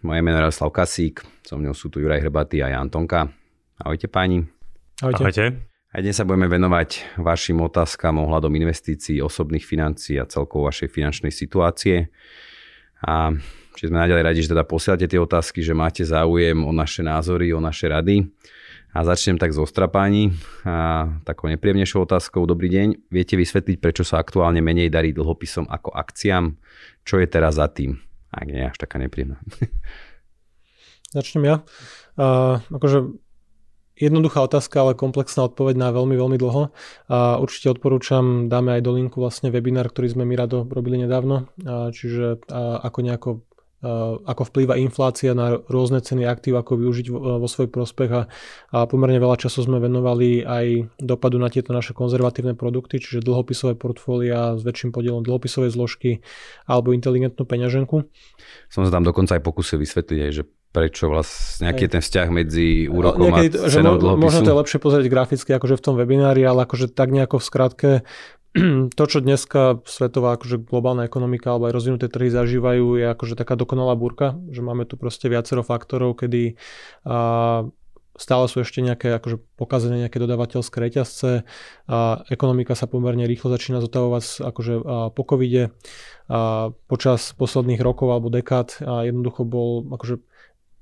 Moje meno je Radoslav Kasík, so mnou sú tu Juraj Hrbatý a Jan Tonka. Ahojte páni. Ahojte. Ahojte. A dnes sa budeme venovať vašim otázkam ohľadom investícií, osobných financií a celkovo vašej finančnej situácie. A či sme naďalej radi, že teda posielate tie otázky, že máte záujem o naše názory, o naše rady. A začnem tak z ostrapáni. A takou nepríjemnejšou otázkou. Dobrý deň. Viete vysvetliť, prečo sa aktuálne menej darí dlhopisom ako akciám? Čo je teraz za tým? Ak nie, až taká nepríjemná. Začnem ja. Uh, akože jednoduchá otázka, ale komplexná odpoveď na veľmi, veľmi dlho. A určite odporúčam, dáme aj do linku vlastne webinár, ktorý sme my rado robili nedávno. Čiže ako nejako ako vplýva inflácia na rôzne ceny aktív, ako využiť vo, vo svoj prospech a, a pomerne veľa času sme venovali aj dopadu na tieto naše konzervatívne produkty, čiže dlhopisové portfólia s väčším podielom dlhopisovej zložky alebo inteligentnú peňaženku. Som sa tam dokonca aj pokusil vysvetliť aj, že prečo vlastne, aký je ten vzťah medzi úrokom Niekedy, a cenou dlhopisu? Možno to je lepšie pozrieť graficky akože v tom webinári, ale akože tak nejako v skratke to, čo dneska svetová akože globálna ekonomika alebo aj rozvinuté trhy zažívajú, je akože taká dokonalá búrka, že máme tu proste viacero faktorov, kedy a, stále sú ešte nejaké akože pokazené nejaké dodávateľské reťazce a ekonomika sa pomerne rýchlo začína zotavovať akože a, po covide. A počas posledných rokov alebo dekád a jednoducho bol akože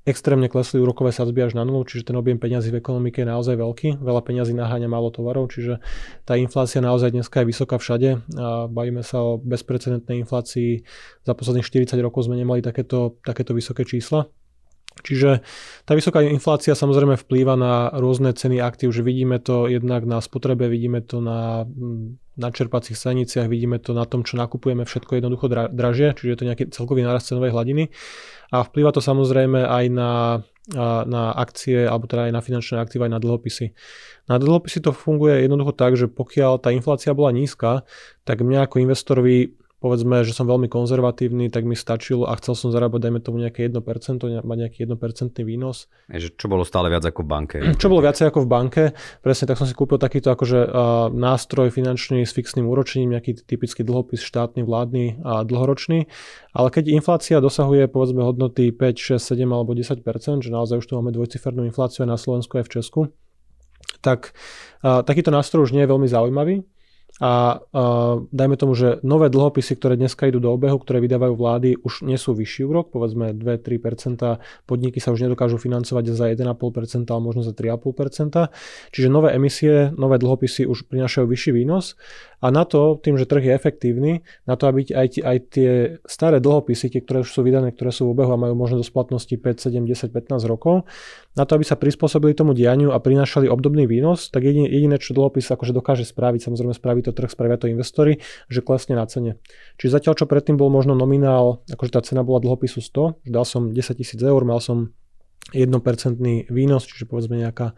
extrémne klesli úrokové sadzby až na nulu, čiže ten objem peňazí v ekonomike je naozaj veľký. Veľa peňazí naháňa málo tovarov, čiže tá inflácia naozaj dneska je vysoká všade a bavíme sa o bezprecedentnej inflácii. Za posledných 40 rokov sme nemali takéto, takéto vysoké čísla. Čiže tá vysoká inflácia samozrejme vplýva na rôzne ceny aktív, že vidíme to jednak na spotrebe, vidíme to na na čerpacích staniciach, vidíme to na tom, čo nakupujeme, všetko jednoducho dra- dražie, čiže je to nejaký celkový nárast cenovej hladiny. A vplýva to samozrejme aj na, na akcie, alebo teda aj na finančné aktíva, aj na dlhopisy. Na dlhopisy to funguje jednoducho tak, že pokiaľ tá inflácia bola nízka, tak mňa ako investorovi povedzme, že som veľmi konzervatívny, tak mi stačilo a chcel som zarábať, dajme tomu nejaké 1%, mať nejaký 1% výnos. Je, čo bolo stále viac ako v banke. Čo bolo viacej ako v banke, presne tak som si kúpil takýto akože uh, nástroj finančný s fixným úročením, nejaký typický dlhopis štátny, vládny a dlhoročný. Ale keď inflácia dosahuje povedzme hodnoty 5, 6, 7 alebo 10%, že naozaj už tu máme dvojcifernú infláciu aj na Slovensku aj v Česku, tak uh, takýto nástroj už nie je veľmi zaujímavý a uh, dajme tomu, že nové dlhopisy, ktoré dneska idú do obehu, ktoré vydávajú vlády, už nie sú vyšší úrok, povedzme 2-3%, podniky sa už nedokážu financovať za 1,5%, ale možno za 3,5%. Čiže nové emisie, nové dlhopisy už prinášajú vyšší výnos a na to, tým, že trh je efektívny, na to, aby aj, aj tie staré dlhopisy, tie, ktoré už sú vydané, ktoré sú v obehu a majú možnosť do splatnosti 5, 7, 10, 15 rokov, na to, aby sa prispôsobili tomu dianiu a prinášali obdobný výnos, tak jediné, jediné čo dlhopis akože dokáže spraviť, samozrejme spraví to trh, spravia to investori, že klesne na cene. Čiže zatiaľ, čo predtým bol možno nominál, akože tá cena bola dlhopisu 100, že dal som 10 tisíc eur, mal som 1% výnos, čiže povedzme nejaká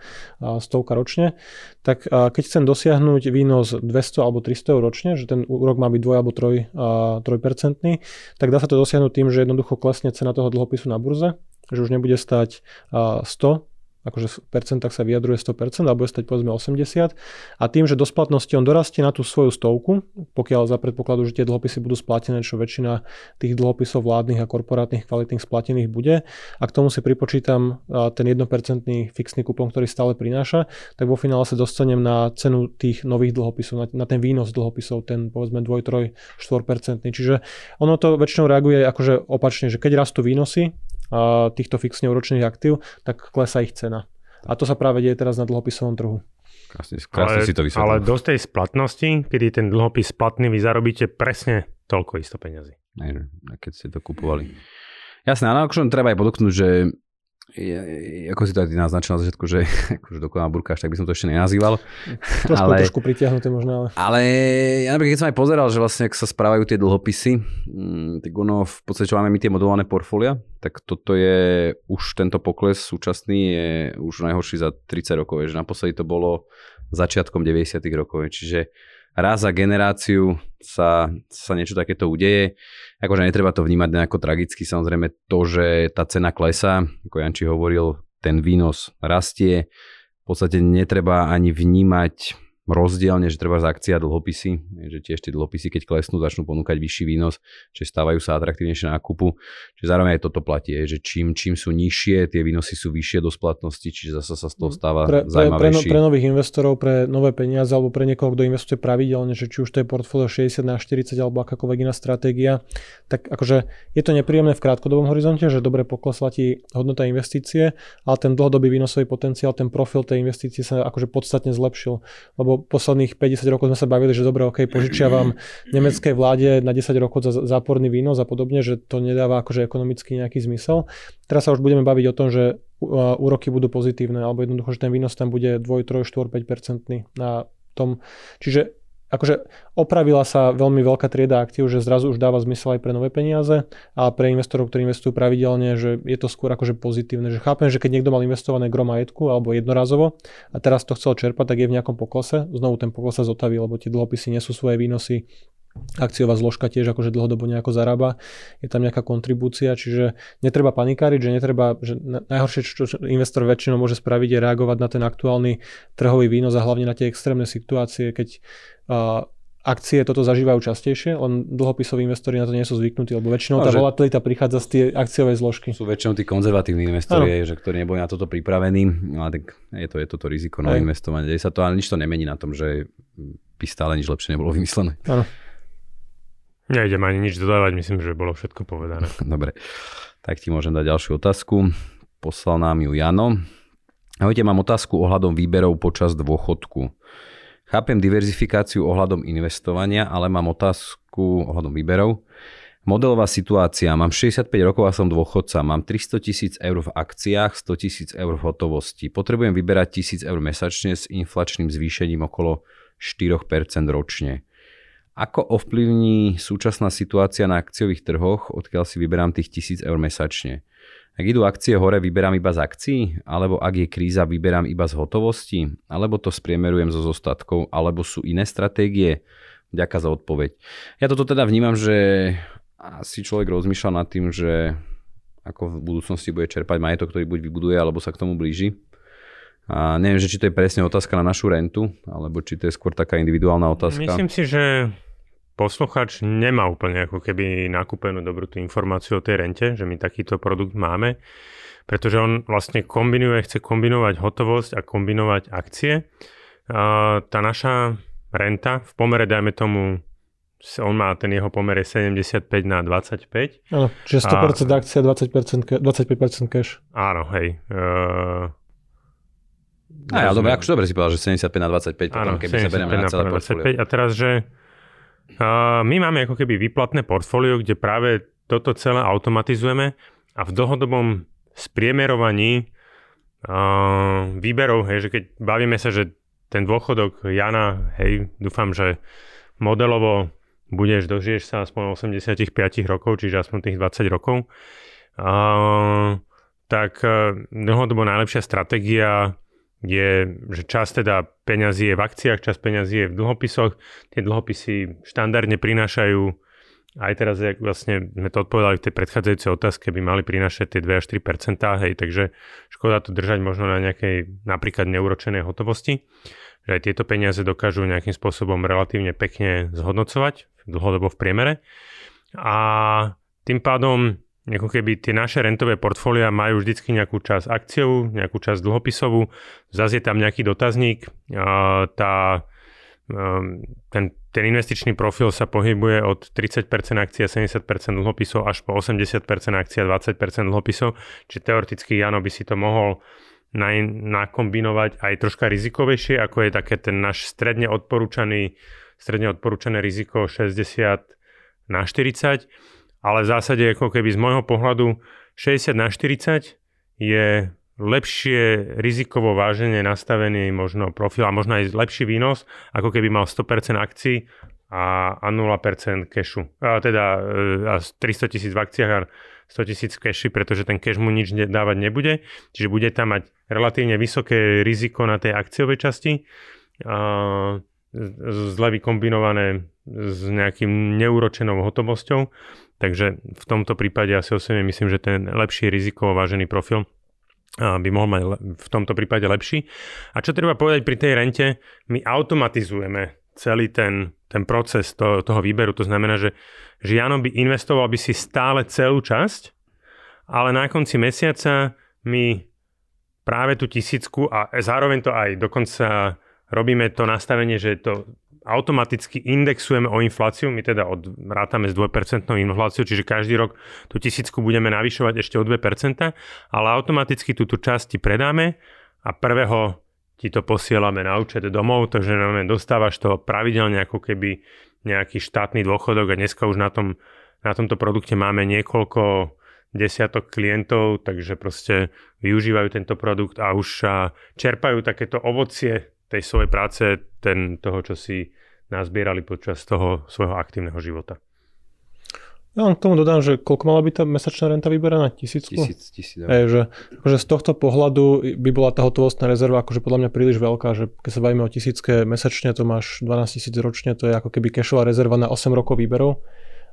stovka ročne, tak keď chcem dosiahnuť výnos 200 alebo 300 eur ročne, že ten úrok má byť 2 alebo 3, 3%, tak dá sa to dosiahnuť tým, že jednoducho klesne cena toho dlhopisu na burze, že už nebude stať 100 akože v percentách sa vyjadruje 100%, alebo stať povedzme 80 a tým, že do splatnosti on dorastie na tú svoju stovku, pokiaľ za predpokladu, že tie dlhopisy budú splatené, čo väčšina tých dlhopisov vládnych a korporátnych kvalitných splatených bude a k tomu si pripočítam ten 1% fixný kupon, ktorý stále prináša, tak vo finále sa dostanem na cenu tých nových dlhopisov, na, na ten výnos dlhopisov, ten povedzme 2, 3, 4%. Čiže ono to väčšinou reaguje akože opačne, že keď rastú výnosy, týchto fixne úročných aktív, tak klesá ich cena. A to sa práve deje teraz na dlhopisovom trhu. Krásne, krásne ale, si to vysvetlil. Ale do tej splatnosti, kedy ten dlhopis splatný, vy zarobíte presne toľko isto peniazy. keď ste to kupovali. Jasné, ale akože treba aj podoknúť, že Ja, ako si to aj ty naznačil na začiatku, že akože dokonalá burkáš, tak by som to ešte nenazýval. Trošku, ale, trošku pritiahnuté možno. Ale... ale ja napríklad, keď som aj pozeral, že vlastne ak sa správajú tie dlhopisy, mm, tak ono v podstate, čo máme my tie modulované portfólia, tak toto je už tento pokles súčasný je už najhorší za 30 rokov. Že naposledy to bolo začiatkom 90 rokov. Čiže raz za generáciu sa, sa niečo takéto udeje. Akože netreba to vnímať nejako tragicky, samozrejme to, že tá cena klesá, ako Janči hovoril, ten výnos rastie. V podstate netreba ani vnímať rozdielne, že treba z akcia dlhopisy, že tiež tie dlhopisy, keď klesnú, začnú ponúkať vyšší výnos, že stávajú sa atraktívnejšie na nákupu. Čiže zároveň aj toto platí, že čím, čím sú nižšie, tie výnosy sú vyššie do splatnosti, čiže zase sa z toho stáva pre, zaujímavejší. Pre, pre, nových investorov, pre nové peniaze alebo pre niekoho, kto investuje pravidelne, že či už to je portfólio 60 na 40 alebo akákoľvek iná stratégia, tak akože je to nepríjemné v krátkodobom horizonte, že dobre poklesla ti hodnota investície, ale ten dlhodobý výnosový potenciál, ten profil tej investície sa akože podstatne zlepšil. Lebo posledných 50 rokov sme sa bavili, že dobre, ok, požičiavam nemeckej vláde na 10 rokov za záporný výnos a podobne, že to nedáva akože ekonomicky nejaký zmysel. Teraz sa už budeme baviť o tom, že úroky budú pozitívne, alebo jednoducho, že ten výnos tam bude 2, 3, 4, 5 percentný na tom. Čiže akože opravila sa veľmi veľká trieda aktív, že zrazu už dáva zmysel aj pre nové peniaze a pre investorov, ktorí investujú pravidelne, že je to skôr akože pozitívne. Že chápem, že keď niekto mal investované gro majetku alebo jednorazovo a teraz to chcel čerpať, tak je v nejakom poklese. Znovu ten pokles sa zotaví, lebo tie dlhopisy nesú svoje výnosy akciová zložka tiež akože dlhodobo nejako zarába, je tam nejaká kontribúcia, čiže netreba panikáriť, že netreba, že najhoršie, čo investor väčšinou môže spraviť, je reagovať na ten aktuálny trhový výnos a hlavne na tie extrémne situácie, keď uh, akcie toto zažívajú častejšie, len dlhopisoví investori na to nie sú zvyknutí, lebo väčšinou no, tá volatilita prichádza z tie akciové zložky. Sú väčšinou tí konzervatívni investori, že, ktorí neboli na toto pripravení, ale tak je to, je toto riziko na investovanie. Deje sa to, ale nič to nemení na tom, že by stále nič lepšie nebolo vymyslené. Ano. Nejdem ani nič dodávať, myslím, že bolo všetko povedané. Dobre, tak ti môžem dať ďalšiu otázku. Poslal nám ju Jano. Ahojte, mám otázku ohľadom výberov počas dôchodku. Chápem diverzifikáciu ohľadom investovania, ale mám otázku ohľadom výberov. Modelová situácia. Mám 65 rokov a som dôchodca. Mám 300 tisíc eur v akciách, 100 tisíc eur v hotovosti. Potrebujem vyberať 1000 eur mesačne s inflačným zvýšením okolo 4% ročne. Ako ovplyvní súčasná situácia na akciových trhoch, odkiaľ si vyberám tých 1000 eur mesačne? Ak idú akcie hore, vyberám iba z akcií? Alebo ak je kríza, vyberám iba z hotovosti? Alebo to spriemerujem so zostatkov? Alebo sú iné stratégie? Ďaká za odpoveď. Ja toto teda vnímam, že asi človek rozmýšľa nad tým, že ako v budúcnosti bude čerpať majetok, ktorý buď vybuduje, alebo sa k tomu blíži. A neviem, že či to je presne otázka na našu rentu, alebo či to je skôr taká individuálna otázka. Myslím si, že posluchač nemá úplne ako keby nakúpenú dobrú tú informáciu o tej rente, že my takýto produkt máme, pretože on vlastne kombinuje, chce kombinovať hotovosť a kombinovať akcie. Tá naša renta v pomere, dajme tomu, on má ten jeho pomer je 75 na 25. Áno, čiže 100% a, akcia, 20%, 25% cash. Áno, hej. Uh, a ja, dobre, akože dobre si povedal, že 75 na 25, potom keby sa berieme na celé portfólio. A teraz, že uh, my máme ako keby výplatné portfólio, kde práve toto celé automatizujeme a v dlhodobom spriemerovaní uh, výberov, hej, že keď bavíme sa, že ten dôchodok Jana, hej, dúfam, že modelovo budeš, dožiješ sa aspoň 85 rokov, čiže aspoň tých 20 rokov, uh, tak uh, dlhodobo najlepšia stratégia je, že čas teda peňazí je v akciách, čas peňazí je v dlhopisoch. Tie dlhopisy štandardne prinášajú, aj teraz vlastne sme to odpovedali v tej predchádzajúcej otázke, by mali prinášať tie 2 až 3 hej, takže škoda to držať možno na nejakej napríklad neuročenej hotovosti, že aj tieto peniaze dokážu nejakým spôsobom relatívne pekne zhodnocovať dlhodobo v priemere. A tým pádom ako keby tie naše rentové portfólia majú vždycky nejakú časť akciovú, nejakú časť dlhopisovú, zase je tam nejaký dotazník, tá, um, ten, ten investičný profil sa pohybuje od 30% akcií a 70% dlhopisov až po 80% akcií a 20% dlhopisov, čiže teoreticky Jano by si to mohol nakombinovať aj troška rizikovejšie, ako je také ten náš stredne odporúčaný, stredne odporúčané riziko 60 na 40 ale v zásade ako keby z môjho pohľadu 60 na 40 je lepšie rizikovo váženie nastavený možno profil a možno aj lepší výnos, ako keby mal 100% akcií a, a 0% cashu. A teda e, a 300 tisíc v akciách a 100 tisíc v cashi, pretože ten cash mu nič dávať nebude. Čiže bude tam mať relatívne vysoké riziko na tej akciovej časti. A zle vykombinované s nejakým neúročenou hotovosťou. Takže v tomto prípade ja si osobne myslím, že ten lepší rizikovo vážený profil by mohol mať v tomto prípade lepší. A čo treba povedať pri tej rente, my automatizujeme celý ten, ten proces to, toho výberu. To znamená, že, že Jano by investoval by si stále celú časť, ale na konci mesiaca my práve tú tisícku a zároveň to aj dokonca robíme to nastavenie, že to automaticky indexujeme o infláciu, my teda od, rátame s 2% infláciou, čiže každý rok tú tisícku budeme navyšovať ešte o 2%, ale automaticky túto časť ti predáme a prvého ti to posielame na účet domov, takže dostávaš to pravidelne ako keby nejaký štátny dôchodok a dneska už na, tom, na tomto produkte máme niekoľko desiatok klientov, takže proste využívajú tento produkt a už čerpajú takéto ovocie tej svojej práce, ten, toho, čo si nazbierali počas toho svojho aktívneho života. Ja len k tomu dodám, že koľko mala byť tá mesačná renta vyberaná? Tisícku? Tisíc, tisíc. Ej, že, akože z tohto pohľadu by bola tá hotovostná rezerva akože podľa mňa príliš veľká, že keď sa bavíme o tisícke mesačne, to máš 12 tisíc ročne, to je ako keby cashová rezerva na 8 rokov výberov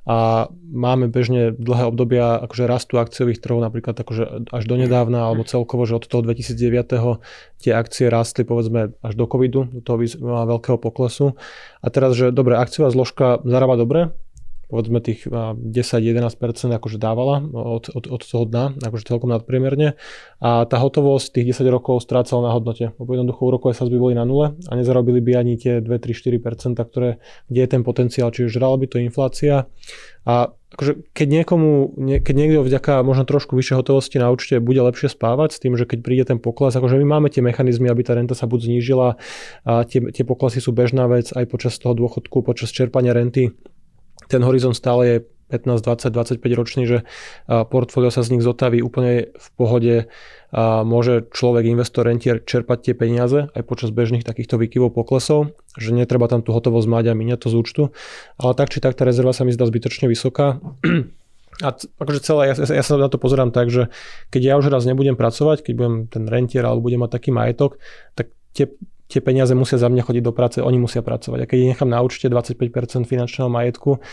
a máme bežne dlhé obdobia akože rastu akciových trhov, napríklad akože až do nedávna, alebo celkovo, že od toho 2009. tie akcie rástli povedzme až do covidu, do toho veľkého poklesu. A teraz, že dobre, akciová zložka zarába dobre, povedzme tých 10-11% akože dávala od, od, od toho dna, akože celkom nadpriemerne. A tá hotovosť tých 10 rokov strácala na hodnote, lebo jednoducho úrokové sazby boli na nule a nezarobili by ani tie 2-3-4%, ktoré, kde je ten potenciál, čiže žrala by to inflácia. A akože keď niekomu, keď niekto vďaka možno trošku vyššej hotovosti na účte bude lepšie spávať s tým, že keď príde ten pokles, akože my máme tie mechanizmy, aby tá renta sa buď znížila a tie, tie poklesy sú bežná vec aj počas toho dôchodku, počas čerpania renty ten horizont stále je 15, 20, 25 ročný, že portfólio sa z nich zotaví úplne v pohode a môže človek, investor, rentier čerpať tie peniaze aj počas bežných takýchto výkyvov poklesov, že netreba tam tú hotovosť mať a míňať to z účtu. Ale tak či tak tá rezerva sa mi zdá zbytočne vysoká. A akože celé, ja, ja sa na to pozerám tak, že keď ja už raz nebudem pracovať, keď budem ten rentier alebo budem mať taký majetok, tak tie tie peniaze musia za mňa chodiť do práce, oni musia pracovať. A keď ich nechám na účte 25% finančného majetku,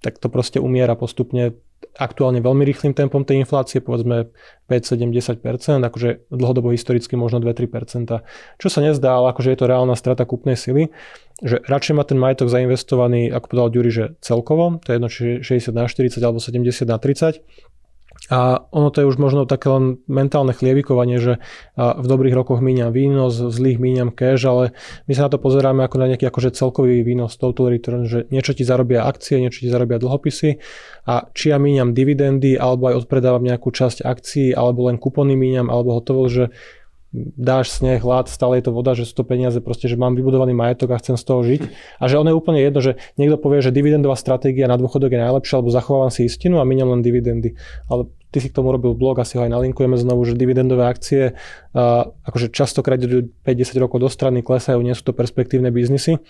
tak to proste umiera postupne aktuálne veľmi rýchlým tempom tej inflácie, povedzme 5, 7, 10%, akože dlhodobo historicky možno 2-3%. Čo sa nezdá, ale akože je to reálna strata kúpnej sily, že radšej má ten majetok zainvestovaný, ako povedal Ďuri, že celkovo, to je jedno, či 60 na 40 alebo 70 na 30, a ono to je už možno také len mentálne chlievikovanie, že v dobrých rokoch míňam výnos, v zlých míňam cash, ale my sa na to pozeráme ako na nejaký akože celkový výnos total return, že niečo ti zarobia akcie, niečo ti zarobia dlhopisy. A či ja míňam dividendy alebo aj odpredávam nejakú časť akcií alebo len kupony míňam alebo hotovo, že dáš sneh, hlad, stále je to voda, že sú to peniaze, proste, že mám vybudovaný majetok a chcem z toho žiť. A že ono je úplne jedno, že niekto povie, že dividendová stratégia na dôchodok je najlepšia, alebo zachovávam si istinu a miniam len dividendy. Ale ty si k tomu robil blog, asi ho aj nalinkujeme znovu, že dividendové akcie uh, akože častokrát idú 5-10 rokov do strany, klesajú, nie sú to perspektívne biznisy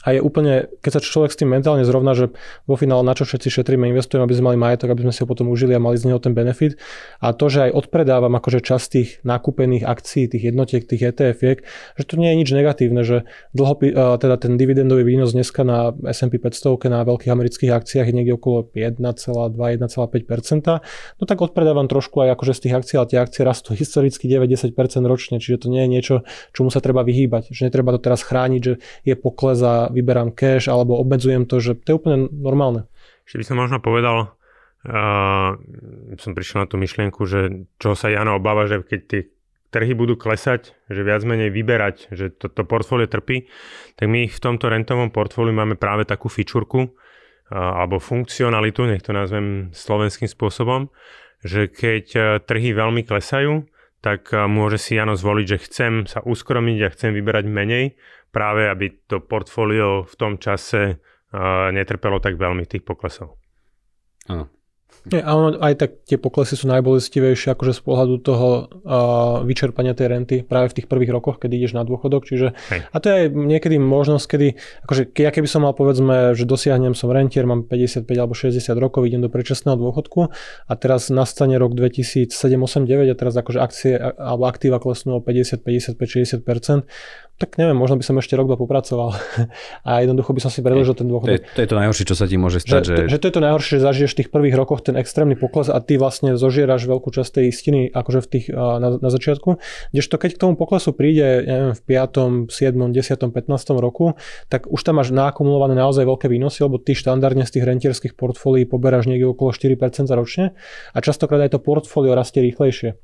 a je úplne, keď sa človek s tým mentálne zrovna, že vo finále na čo všetci šetríme, investujeme, aby sme mali majetok, aby sme si ho potom užili a mali z neho ten benefit. A to, že aj odpredávam akože časť tých nakúpených akcií, tých jednotiek, tých ETF-iek, že to nie je nič negatívne, že dlho, teda ten dividendový výnos dneska na S&P 500 na veľkých amerických akciách je niekde okolo 1,2-1,5%, no tak odpredávam trošku aj akože z tých akcií, ale tie akcie rastú historicky 9-10% ročne, čiže to nie je niečo, čomu sa treba vyhýbať, že netreba to teraz chrániť, že je pokles a vyberám cash alebo obmedzujem to, že to je úplne normálne. Ešte by som možno povedal, uh, som prišiel na tú myšlienku, že čo sa Jano obáva, že keď tie trhy budú klesať, že viac menej vyberať, že toto to portfólio trpí, tak my v tomto rentovom portfóliu máme práve takú fičurku uh, alebo funkcionalitu, nech to nazvem slovenským spôsobom, že keď uh, trhy veľmi klesajú, tak môže si Jano zvoliť, že chcem sa uskromiť a chcem vyberať menej práve aby to portfólio v tom čase uh, netrpelo tak veľmi tých poklesov. Áno. Nie, a ono, aj tak tie poklesy sú najbolestivejšie akože z pohľadu toho uh, vyčerpania tej renty práve v tých prvých rokoch, keď ideš na dôchodok. Čiže, a to je aj niekedy možnosť, kedy, akože ja keby som mal povedzme, že dosiahnem som rentier, mám 55 alebo 60 rokov, idem do predčasného dôchodku a teraz nastane rok 2007 8 9 a teraz akože akcie alebo aktíva klesnú o 50, 55, 60 tak neviem, možno by som ešte rok dva popracoval a jednoducho by som si predložil ten dôchodok. To je, to je to najhoršie, čo sa ti môže stať. Že, že... že to je to najhoršie, že zažiješ v tých prvých rokoch ten extrémny pokles a ty vlastne zožieraš veľkú časť tej istiny akože v tých, na, na začiatku. Kdežto keď k tomu poklesu príde neviem, v 5., 7., 10., 15. roku, tak už tam máš naakumulované naozaj veľké výnosy, lebo ty štandardne z tých rentierských portfólií poberáš niekde okolo 4% ročne a častokrát aj to portfólio rastie rýchlejšie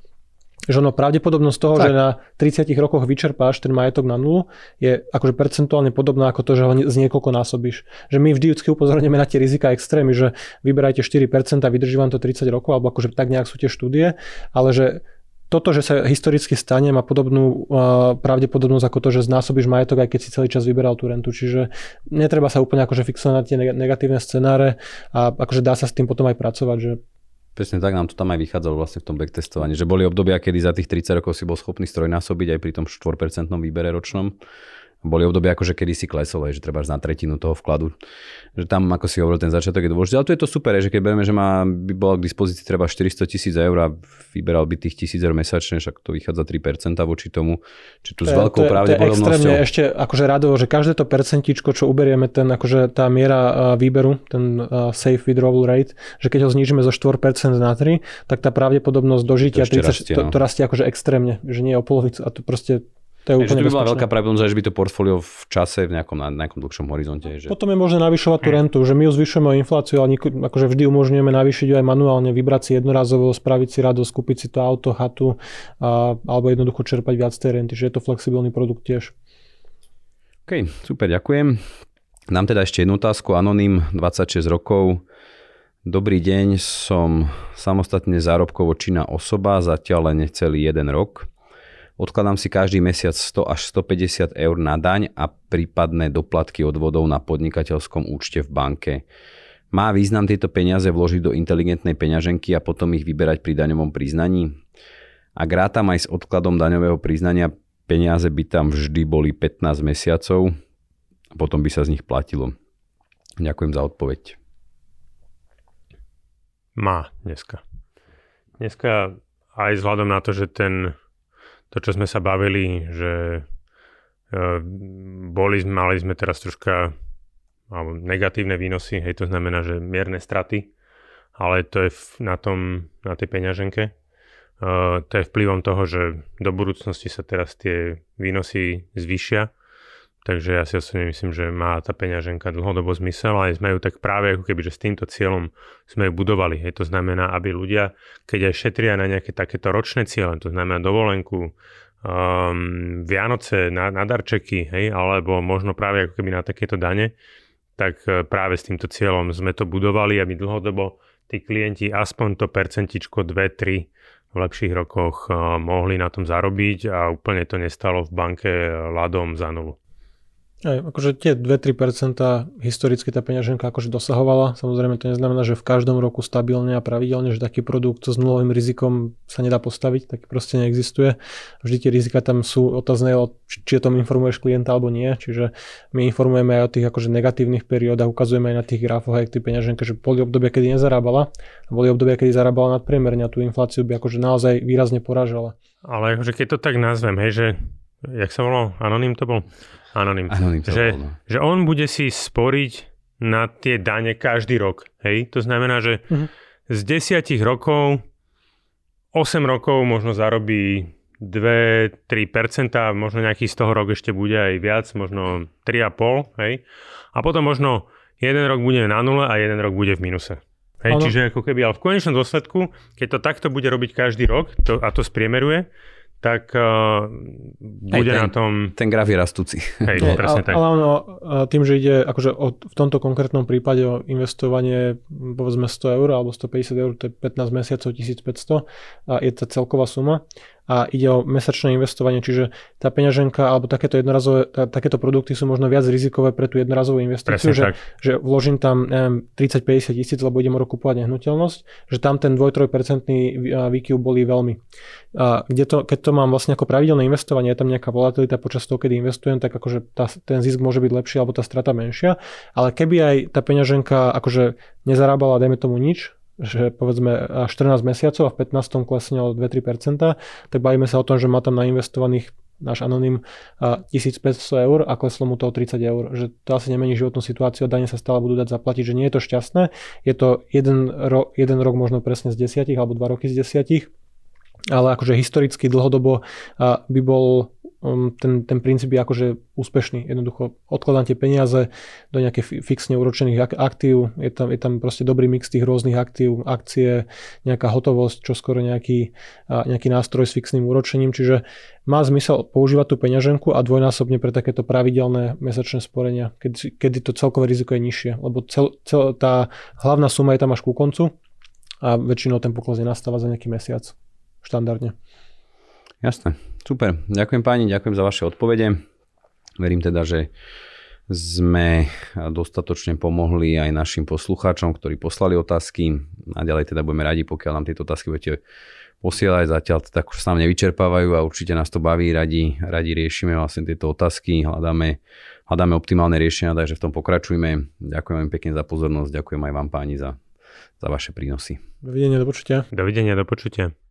že ono pravdepodobnosť toho, tak. že na 30 rokoch vyčerpáš ten majetok na nulu, je akože percentuálne podobná ako to, že ho z niekoľko násobíš. Že my vždy upozorníme na tie rizika extrémy, že vyberajte 4% a vydrží vám to 30 rokov, alebo akože tak nejak sú tie štúdie, ale že toto, že sa historicky stane, má podobnú uh, pravdepodobnosť ako to, že znásobíš majetok, aj keď si celý čas vyberal tú rentu. Čiže netreba sa úplne akože fixovať na tie negatívne scenáre a akože dá sa s tým potom aj pracovať, že Presne tak nám to tam aj vychádzalo vlastne v tom backtestovaní, že boli obdobia, kedy za tých 30 rokov si bol schopný strojnásobiť aj pri tom 4% výbere ročnom boli obdobia, akože kedy si klesol, že treba na tretinu toho vkladu. Že tam, ako si hovoril, ten začiatok je dôležitý. Ale tu je to super, že keď berieme, že má, by bola k dispozícii treba 400 tisíc eur a vyberal by tých tisíc eur mesačne, však to vychádza 3% voči tomu, či tu s veľkou to je, pravdepodobnosťou. To je ešte akože radovo, že každé to percentičko, čo uberieme, ten akože tá miera výberu, ten safe withdrawal rate, že keď ho znížime zo 4% na 3, tak tá pravdepodobnosť dožitia to 30, rastie, no. to, to rastie akože extrémne, že nie o polovicu a to proste to je úplne že to by bola veľká pravdepodobnosť, že by to portfólio v čase, v nejakom, na nejakom dlhšom horizonte. Že... Potom je možné navyšovať tú hm. rentu, že my ju zvyšujeme o infláciu, ale akože vždy umožňujeme navýšiť ju aj manuálne, vybrať si jednorazovo, spraviť si radosť, kúpiť si to auto, chatu a, alebo jednoducho čerpať viac tej renty, že je to flexibilný produkt tiež. OK, super, ďakujem. Nám teda ešte jednu otázku. Anonym, 26 rokov. Dobrý deň, som samostatne zárobkovo činná osoba, zatiaľ len necelý jeden rok. Odkladám si každý mesiac 100 až 150 eur na daň a prípadné doplatky odvodov na podnikateľskom účte v banke. Má význam tieto peniaze vložiť do inteligentnej peňaženky a potom ich vyberať pri daňovom priznaní? Ak rátam aj s odkladom daňového priznania, peniaze by tam vždy boli 15 mesiacov a potom by sa z nich platilo. Ďakujem za odpoveď. Má dneska. Dneska aj vzhľadom na to, že ten to, čo sme sa bavili, že e, boli, mali sme teraz troška alebo negatívne výnosy, hej, to znamená, že mierne straty, ale to je na tom, na tej peňaženke. Uh, to je vplyvom toho, že do budúcnosti sa teraz tie výnosy zvyšia, takže ja si osobne myslím, že má tá peňaženka dlhodobo zmysel a sme ju tak práve ako keby, že s týmto cieľom sme ju budovali. Hej. To znamená, aby ľudia, keď aj šetria na nejaké takéto ročné ciele, to znamená dovolenku, um, Vianoce na, na darčeky, hej, alebo možno práve ako keby na takéto dane, tak e, práve s týmto cieľom sme to budovali, aby dlhodobo tí klienti aspoň to percentičko 2-3 v lepších rokoch uh, mohli na tom zarobiť a úplne to nestalo v banke ľadom za nulu. Aj, akože tie 2-3% historicky tá peňaženka akože dosahovala. Samozrejme to neznamená, že v každom roku stabilne a pravidelne, že taký produkt s nulovým rizikom sa nedá postaviť, tak proste neexistuje. Vždy tie rizika tam sú otázne, či o tom informuješ klienta alebo nie. Čiže my informujeme aj o tých akože negatívnych periódach, ukazujeme aj na tých grafoch aj tie peňaženke, že boli obdobia, kedy nezarábala a boli obdobia, kedy zarábala nadpriemerne a tú infláciu by akože naozaj výrazne porážala. Ale akože keď to tak nazvem, hej, že jak sa volal? Anonym to bol? Anonym. Anonym to že, bol, no. že on bude si sporiť na tie dane každý rok. Hej? To znamená, že uh-huh. z desiatich rokov 8 rokov možno zarobí 2-3%, možno nejaký z toho rok ešte bude aj viac, možno 3,5, hej. A potom možno jeden rok bude na nule a jeden rok bude v minuse. Hej, čiže ako keby, ale v konečnom dôsledku, keď to takto bude robiť každý rok to, a to spriemeruje, tak uh, bude ten, na tom... Ten graf je rastúci. Hej, no, presne ale, tak. Ale ono, tým, že ide akože o, v tomto konkrétnom prípade o investovanie povedzme 100 eur alebo 150 eur, to je 15 mesiacov 1500 a je to celková suma. A ide o mesačné investovanie, čiže tá peňaženka alebo takéto jednorazové, takéto produkty sú možno viac rizikové pre tú jednorazovú investíciu, že, že vložím tam neviem, 30-50 tisíc, lebo idem rok kupovať nehnuteľnosť, že tam ten 2-3% výkyv boli veľmi. A kde to, keď to mám vlastne ako pravidelné investovanie, je tam nejaká volatilita počas toho, kedy investujem, tak akože tá, ten zisk môže byť lepší alebo tá strata menšia, ale keby aj tá peňaženka akože nezarábala, dajme tomu nič, že povedzme 14 mesiacov a v 15. klesne o 2-3%, tak bavíme sa o tom, že má tam nainvestovaných náš anonym 1500 eur a kleslo mu to o 30 eur. Že to asi nemení životnú situáciu, dane sa stále budú dať zaplatiť, že nie je to šťastné. Je to jeden, ro, jeden rok možno presne z desiatich alebo dva roky z desiatich, ale akože historicky dlhodobo by bol um, ten, ten princíp je akože úspešný. Jednoducho odkladám tie peniaze do nejakých fixne uročených aktív, je tam, je tam proste dobrý mix tých rôznych aktív, akcie, nejaká hotovosť, čo skoro nejaký, nejaký nástroj s fixným úročením, čiže má zmysel používať tú peňaženku a dvojnásobne pre takéto pravidelné mesačné sporenia, kedy, kedy to celkové riziko je nižšie, lebo cel, cel, tá hlavná suma je tam až ku koncu a väčšinou ten pokles nenastáva za nejaký mesiac štandardne. Jasné, super. Ďakujem páni, ďakujem za vaše odpovede. Verím teda, že sme dostatočne pomohli aj našim poslucháčom, ktorí poslali otázky. A ďalej teda budeme radi, pokiaľ nám tieto otázky budete posielať. Zatiaľ tak už sa nám nevyčerpávajú a určite nás to baví. Radi, radi riešime vlastne tieto otázky, hľadáme, hľadáme optimálne riešenia, takže v tom pokračujme. Ďakujem vám pekne za pozornosť, ďakujem aj vám páni za, za vaše prínosy. Dovidenia, do počutia. Dovidenia, do počutia.